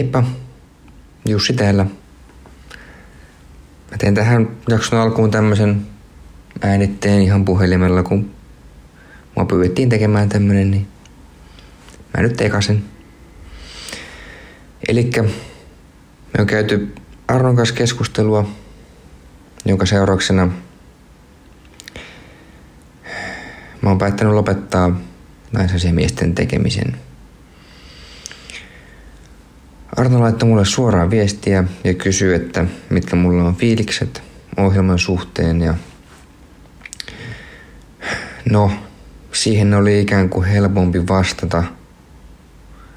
Heippa, Jussi täällä. Mä teen tähän jakson alkuun tämmöisen äänitteen ihan puhelimella, kun mua pyydettiin tekemään tämmönen, niin mä nyt tekasin. Elikkä me on käyty Arnon kanssa keskustelua, jonka seurauksena mä oon päättänyt lopettaa naisasiamiesten tekemisen – Arno laittoi mulle suoraan viestiä ja kysyi, että mitkä mulla on fiilikset ohjelman suhteen ja no, siihen oli ikään kuin helpompi vastata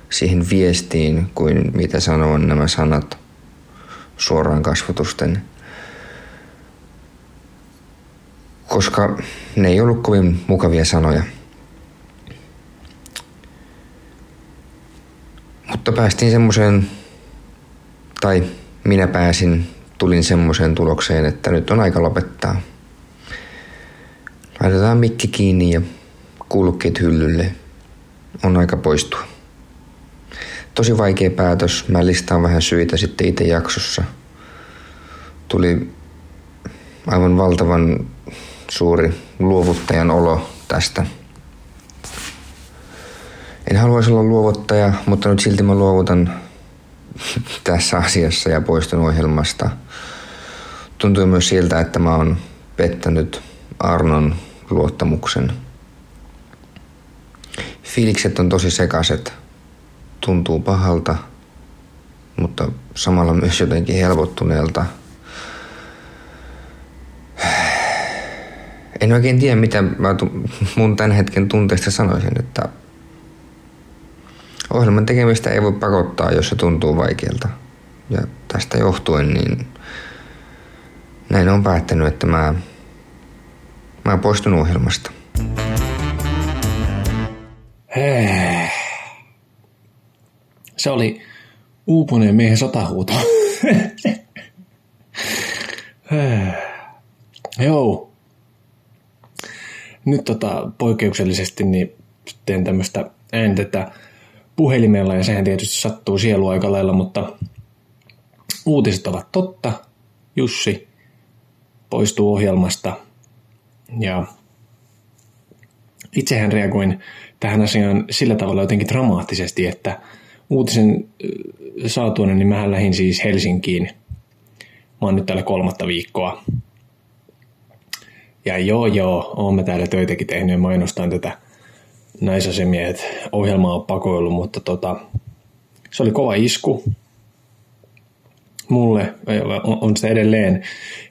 siihen viestiin kuin mitä sanoo nämä sanat suoraan kasvatusten. Koska ne ei ollut kovin mukavia sanoja. Mutta päästiin semmoiseen, tai minä pääsin, tulin semmoiseen tulokseen, että nyt on aika lopettaa. Laitetaan mikki kiinni ja kuulukkeet hyllylle. On aika poistua. Tosi vaikea päätös. Mä listaan vähän syitä sitten itse jaksossa. Tuli aivan valtavan suuri luovuttajan olo tästä en haluaisi olla luovuttaja, mutta nyt silti mä luovutan tässä asiassa ja poistun ohjelmasta. Tuntuu myös siltä, että mä oon pettänyt Arnon luottamuksen. Fiilikset on tosi sekaiset. Tuntuu pahalta, mutta samalla myös jotenkin helpottuneelta. En oikein tiedä, mitä mä mun tämän hetken tunteista sanoisin, että ohjelman tekemistä ei voi pakottaa, jos se tuntuu vaikealta. Ja tästä johtuen niin näin on päättänyt, että mä, mä poistun ohjelmasta. Se oli uupuneen miehen sotahuuto. Joo. Nyt tota, poikkeuksellisesti niin teen tämmöistä ääntettä puhelimella ja sehän tietysti sattuu sielu aika lailla, mutta uutiset ovat totta. Jussi poistuu ohjelmasta ja itsehän reagoin tähän asiaan sillä tavalla jotenkin dramaattisesti, että uutisen saatuinen, niin mähän lähdin siis Helsinkiin. Mä oon nyt täällä kolmatta viikkoa. Ja joo joo, oon mä täällä töitäkin tehnyt ja mainostan tätä naisasemiehet ohjelmaa on pakoillut, mutta tota, se oli kova isku. Mulle, on sitä edelleen,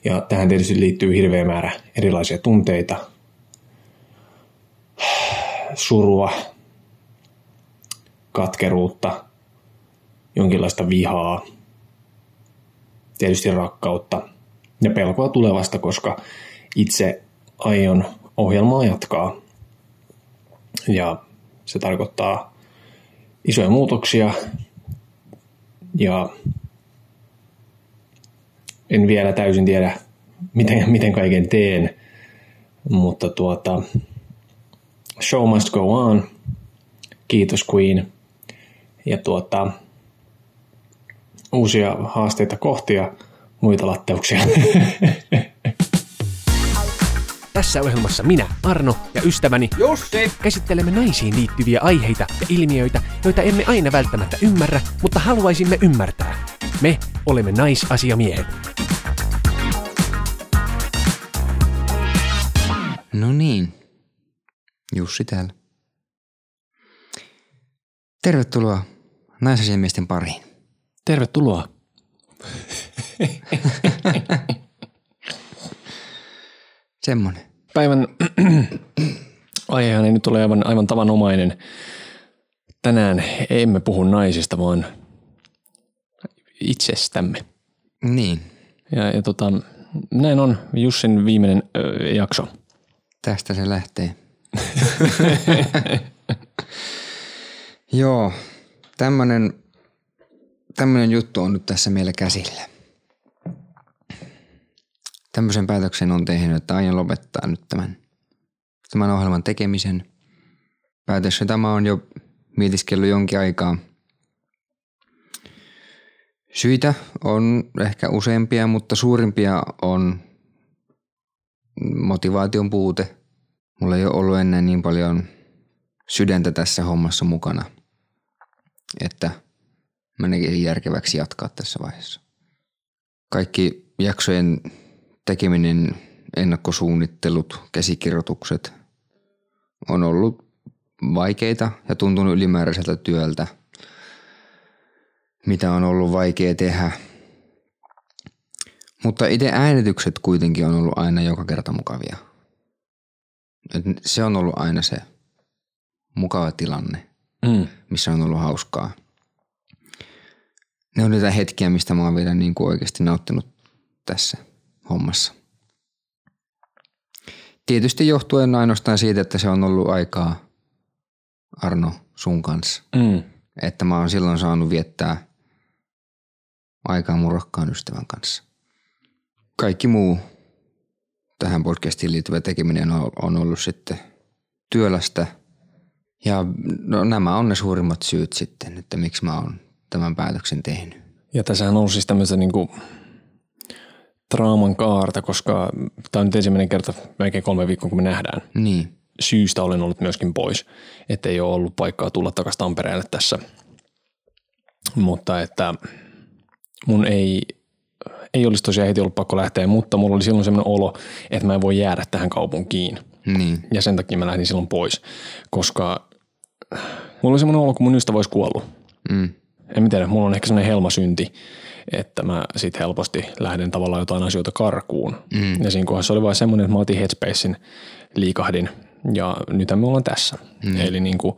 ja tähän tietysti liittyy hirveä määrä erilaisia tunteita, surua, katkeruutta, jonkinlaista vihaa, tietysti rakkautta ja pelkoa tulevasta, koska itse aion ohjelmaa jatkaa ja se tarkoittaa isoja muutoksia ja en vielä täysin tiedä, miten, miten kaiken teen, mutta tuota, show must go on. Kiitos Queen. Ja tuota, uusia haasteita kohtia, muita latteuksia. Tässä ohjelmassa minä, Arno ja ystäväni Jussi käsittelemme naisiin liittyviä aiheita ja ilmiöitä, joita emme aina välttämättä ymmärrä, mutta haluaisimme ymmärtää. Me olemme naisasiamiehet. No niin, Jussi täällä. Tervetuloa naisasiamiesten pariin. Tervetuloa. Semmonen. Päivän aihehan ei nyt ole aivan, aivan tavanomainen. Tänään emme puhu naisista, vaan itsestämme. Niin, Ja, ja tota, näin on Jussin viimeinen ö, jakso. tästä se lähtee. Joo, tämmönen, tämmönen juttu on nyt tässä meillä käsillä. Tämmöisen päätöksen on tehnyt, että aion lopettaa nyt tämän, tämän ohjelman tekemisen. Päätös, jota mä oon jo mietiskellyt jonkin aikaa. Syitä on ehkä useampia, mutta suurimpia on motivaation puute. Mulla ei ole ollut ennen niin paljon sydäntä tässä hommassa mukana, että mä järkeväksi jatkaa tässä vaiheessa. Kaikki jaksojen tekeminen, ennakkosuunnittelut, käsikirjoitukset on ollut vaikeita ja tuntunut ylimääräiseltä työltä, mitä on ollut vaikea tehdä. Mutta itse äänitykset kuitenkin on ollut aina joka kerta mukavia. Et se on ollut aina se mukava tilanne, Mm. missä on ollut hauskaa. Ne on niitä hetkiä, mistä mä oon vielä niin kuin oikeasti nauttinut tässä hommassa. Tietysti johtuen ainoastaan siitä, että se on ollut aikaa Arno sun kanssa. Mm. Että mä oon silloin saanut viettää aikaa mun rakkaan ystävän kanssa. Kaikki muu tähän podcastiin liittyvä tekeminen on, ollut sitten työlästä. Ja no, nämä on ne suurimmat syyt sitten, että miksi mä oon tämän päätöksen tehnyt. Ja tässähän on siis tämmöistä niinku trauman kaarta, koska tämä on nyt ensimmäinen kerta melkein kolme viikkoa, kun me nähdään. Niin, Syystä olen ollut myöskin pois, että ei ole ollut paikkaa tulla takaisin Tampereelle tässä. Mutta että mun ei, ei olisi tosiaan heti ollut pakko lähteä, mutta mulla oli silloin semmoinen olo, että mä en voi jäädä tähän kaupunkiin. niin, Ja sen takia mä lähdin silloin pois, koska mulla oli semmoinen olo, kun mun ystävä olisi kuollut. mm, En mä tiedä, mulla on ehkä semmoinen helmasynti, että mä sit helposti lähden tavallaan jotain asioita karkuun. Mm. Ja siinä kohdassa oli vain semmoinen, että mä otin Headspacein, liikahdin ja nyt me ollaan tässä. Mm. Eli niin kuin,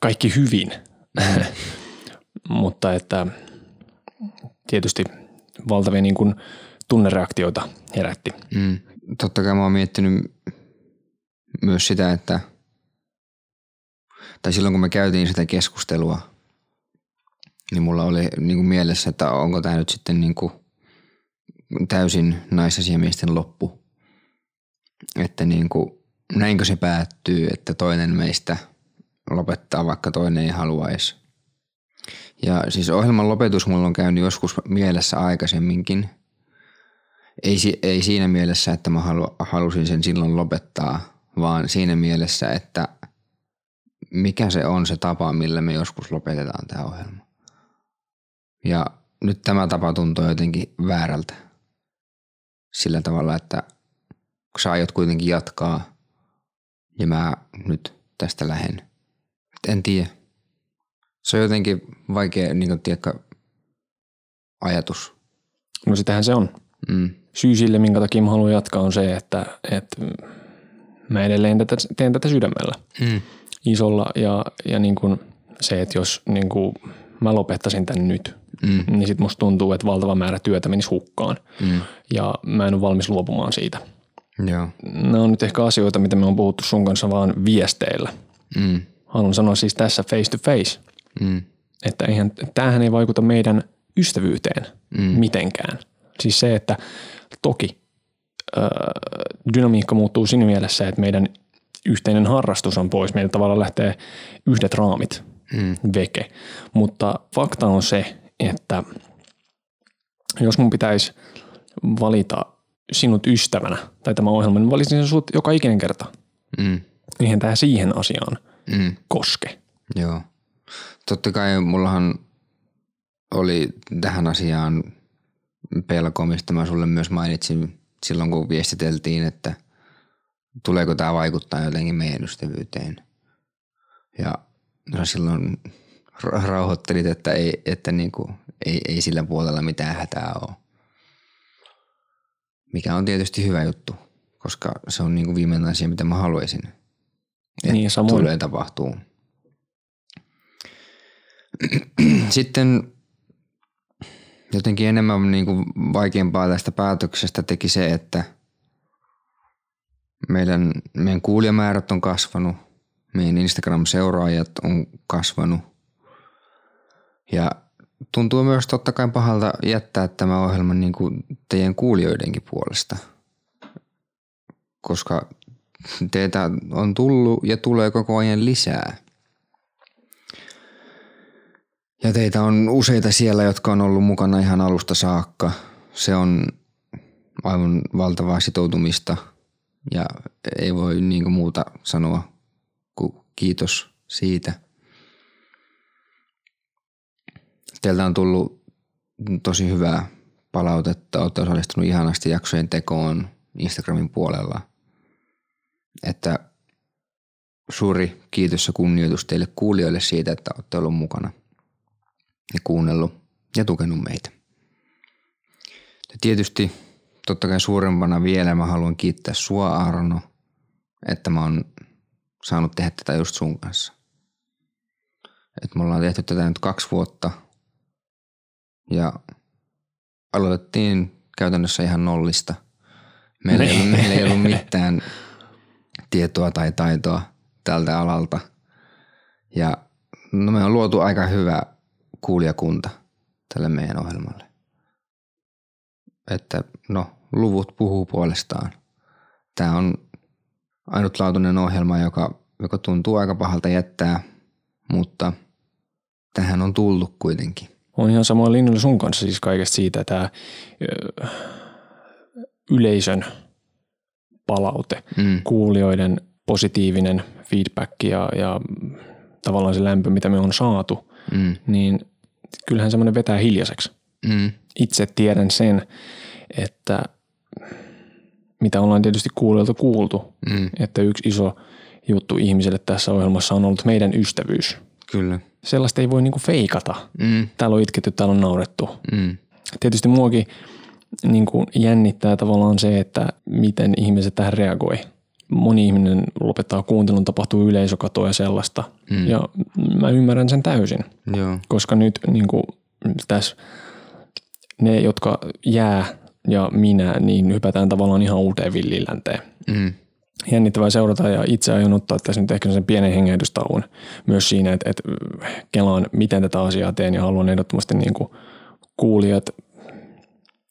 kaikki hyvin. Mm. Mutta että tietysti valtavia niin kuin tunnereaktioita herätti. mm. Totta kai mä oon miettinyt myös sitä, että tai silloin kun me käytiin sitä keskustelua, niin mulla oli niin kuin mielessä, että onko tämä nyt sitten niin kuin täysin naisasiamiesten loppu. Että niin kuin, näinkö se päättyy, että toinen meistä lopettaa, vaikka toinen ei haluaisi. Ja siis ohjelman lopetus mulla on käynyt joskus mielessä aikaisemminkin. Ei, ei siinä mielessä, että mä halu- halusin sen silloin lopettaa, vaan siinä mielessä, että mikä se on se tapa, millä me joskus lopetetaan tämä ohjelma. Ja nyt tämä tapa tuntuu jotenkin väärältä. Sillä tavalla, että kun sä aiot kuitenkin jatkaa ja mä nyt tästä lähen. En tiedä. Se on jotenkin vaikea niin kuin, tiedätkö, ajatus. No sitähän se on. Mm. syy sille, minkä takia mä haluan jatkaa, on se, että, että mä edelleen tätä, teen tätä sydämellä Mm. isolla ja, ja niin kuin se, että jos niin kuin mä lopettaisin tän nyt, Mm. niin sit musta tuntuu, että valtava määrä työtä menisi hukkaan Mm. ja mä en ole valmis luopumaan siitä. Joo. Nämä on nyt ehkä asioita, mitä me on puhuttu sun kanssa vaan viesteillä. Mm. Haluan sanoa siis tässä face to face, Mm. että eihän, tämähän ei vaikuta meidän ystävyyteen mm. mitenkään. Siis se, että toki ö, dynamiikka muuttuu siinä mielessä, että meidän yhteinen harrastus on pois. Meillä tavallaan lähtee yhdet raamit mm. veke. Mutta fakta on se, että jos mun pitäisi valita sinut ystävänä tai tämä ohjelma, niin valitsin sen sut joka ikinen kerta. Mm. Eihän tämä siihen asiaan Mm. koske. Joo. Totta kai mullahan oli tähän asiaan pelko, mistä mä sulle myös mainitsin silloin, kun viestiteltiin, että tuleeko tämä vaikuttaa jotenkin meidän ystävyyteen. Ja no silloin rauhoittelit, että, ei, että niinku, ei, ei sillä puolella mitään hätää ole. Mikä on tietysti hyvä juttu, koska se on niinku viimeinen asia, mitä mä haluaisin. että Niin, samoin. Tulee tapahtuu. Sitten jotenkin enemmän niin kuin vaikeampaa tästä päätöksestä teki se, että meidän, meidän kuulijamäärät on kasvanut, meidän Instagram-seuraajat on kasvanut ja tuntuu myös totta kai pahalta jättää tämä ohjelma niin kuin teidän kuulijoidenkin puolesta, koska teitä on tullut ja tulee koko ajan lisää. Ja teitä on useita siellä, jotka on ollut mukana ihan alusta saakka. Se on aivan valtavaa sitoutumista ja ei voi niin muuta sanoa kuin kiitos siitä. Teiltä on tullut tosi hyvää palautetta. Olette osallistunut ihanasti jaksojen tekoon Instagramin puolella. Että suuri kiitos ja kunnioitus teille kuulijoille siitä, että olette ollut mukana ja kuunnellut ja tukenut meitä. Ja tietysti totta kai suurempana vielä mä haluan kiittää sua Arno, että mä oon saanut tehdä tätä just sun kanssa. Että me ollaan tehty tätä nyt kaksi vuotta ja aloitettiin käytännössä ihan nollista. Meillä ei, ollut, meillä ei ollut mitään tietoa tai taitoa tältä alalta. Ja no me on luotu aika hyvä kuulijakunta tälle meidän ohjelmalle. Että no, luvut puhuu puolestaan. Tämä on ainutlaatuinen ohjelma, joka, joka tuntuu aika pahalta jättää, mutta tähän on tullut kuitenkin. On ihan samoin linjalla sun kanssa siis kaikesta siitä, tämä yleisön palaute, mm. kuulijoiden positiivinen feedback ja, ja tavallaan se lämpö, mitä me on saatu, mm. niin kyllähän semmoinen vetää hiljaiseksi. Mm. Itse tiedän sen, että mitä ollaan tietysti kuulijoilta kuultu, mm. että yksi iso juttu ihmiselle tässä ohjelmassa on ollut meidän ystävyys. Kyllä. Sellaista ei voi niinku feikata. Mm. Täällä on itketty, täällä on naurettu. Mm. Tietysti muakin niinku jännittää tavallaan se, että miten ihmiset tähän reagoi moni ihminen lopettaa kuuntelun, tapahtuu yleisökatoa ja sellaista. Mm. Ja mä ymmärrän sen täysin. Joo. Koska nyt niin kuin, tässä ne, jotka jää ja minä, niin hypätään tavallaan ihan uuteen villilänteen. Mm. Jännittävää seurata ja itse aion ottaa tässä nyt ehkä sen pienen hengähdystauon myös siinä, että, että kelaan, miten tätä asiaa teen ja haluan ehdottomasti niin kuin kuulijat,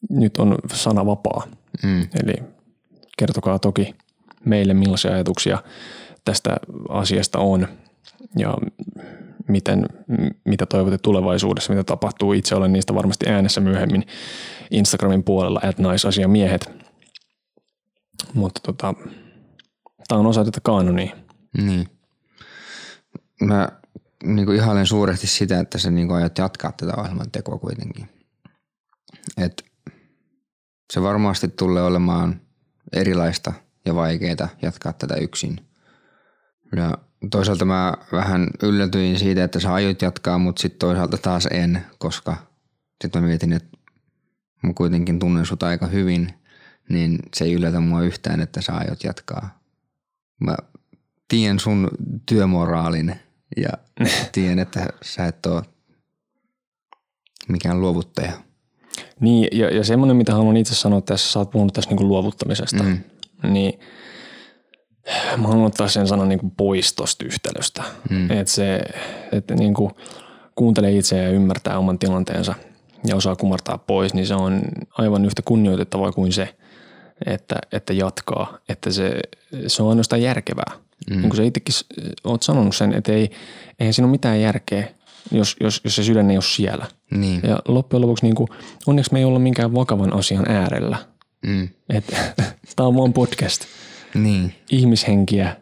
nyt on sana vapaa. Mm. Eli kertokaa toki meille, millaisia ajatuksia tästä asiasta on ja miten, mitä toivotte tulevaisuudessa, mitä tapahtuu. Itse olen niistä varmasti äänessä myöhemmin Instagramin puolella, at naisasiamiehet. Mutta tota, tämä on osa tätä kanonia. Niin. Mä niin kuin ihailen suuresti sitä, että sä niin kuin aiot jatkaa tätä ohjelman tekoa kuitenkin. Et se varmasti tulee olemaan erilaista – ja vaikeaa jatkaa tätä yksin. Ja toisaalta mä vähän yllätyin siitä, että sä aiot jatkaa, mutta sitten toisaalta taas en, koska sitten mä mietin, että mä kuitenkin tunnen sut aika hyvin, niin se ei yllätä mua yhtään, että sä aiot jatkaa. Mä tiedän sun työmoraalin ja tiedän, että sä et ole mikään luovuttaja. Niin, ja, ja semmoinen, mitä haluan itse sanoa tässä, sä oot puhunut tässä niin luovuttamisesta. Mm niin mä haluan ottaa sen sanan niin kuin pois tosta yhtälöstä. Mm. Että se, että niin kuin kuuntelee itseä ja ymmärtää oman tilanteensa ja osaa kumartaa pois, niin se on aivan yhtä kunnioitettavaa kuin se, että, että jatkaa. Että se, se on ainoastaan järkevää. Mm. Niin kuin sä itsekin oot sanonut sen, että ei, eihän siinä ole mitään järkeä, jos, jos, jos se sydän ei ole siellä. Niin. Ja loppujen lopuksi niin kuin, onneksi me ei olla minkään vakavan asian äärellä – Mm. Tämä on vaan podcast. Niin. Ihmishenkiä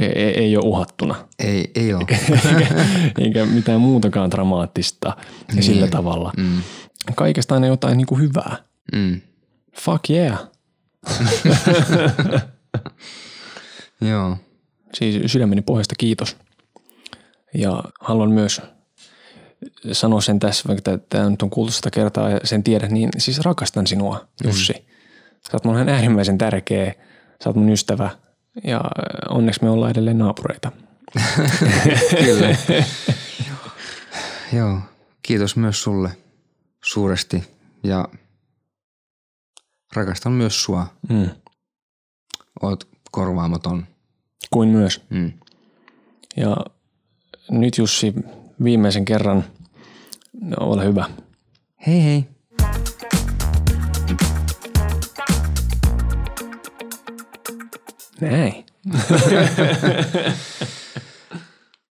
ei, ei, ei ole uhattuna. Ei, ei ole. eikä, eikä mitään muutakaan dramaattista niin. sillä tavalla. Mm. Kaikesta aina jotain niin kuin hyvää. Mm. Fuck yeah. Joo. Siis sydämeni pohjasta kiitos. Ja haluan myös sanoa sen tässä, vaikka tämä nyt on kuultu sitä kertaa ja sen tiedät, niin siis rakastan sinua, Jussi. Mm. Sä oot mun äärimmäisen tärkeä, sä oot mun ystävä ja onneksi me ollaan edelleen naapureita. Kyllä. Joo, kiitos myös sulle suuresti ja rakastan myös sua. Mm. Oot korvaamaton. Kuin myös. Mm. Ja nyt Jussi, viimeisen kerran, no, ole hyvä. Hei hei. Näin.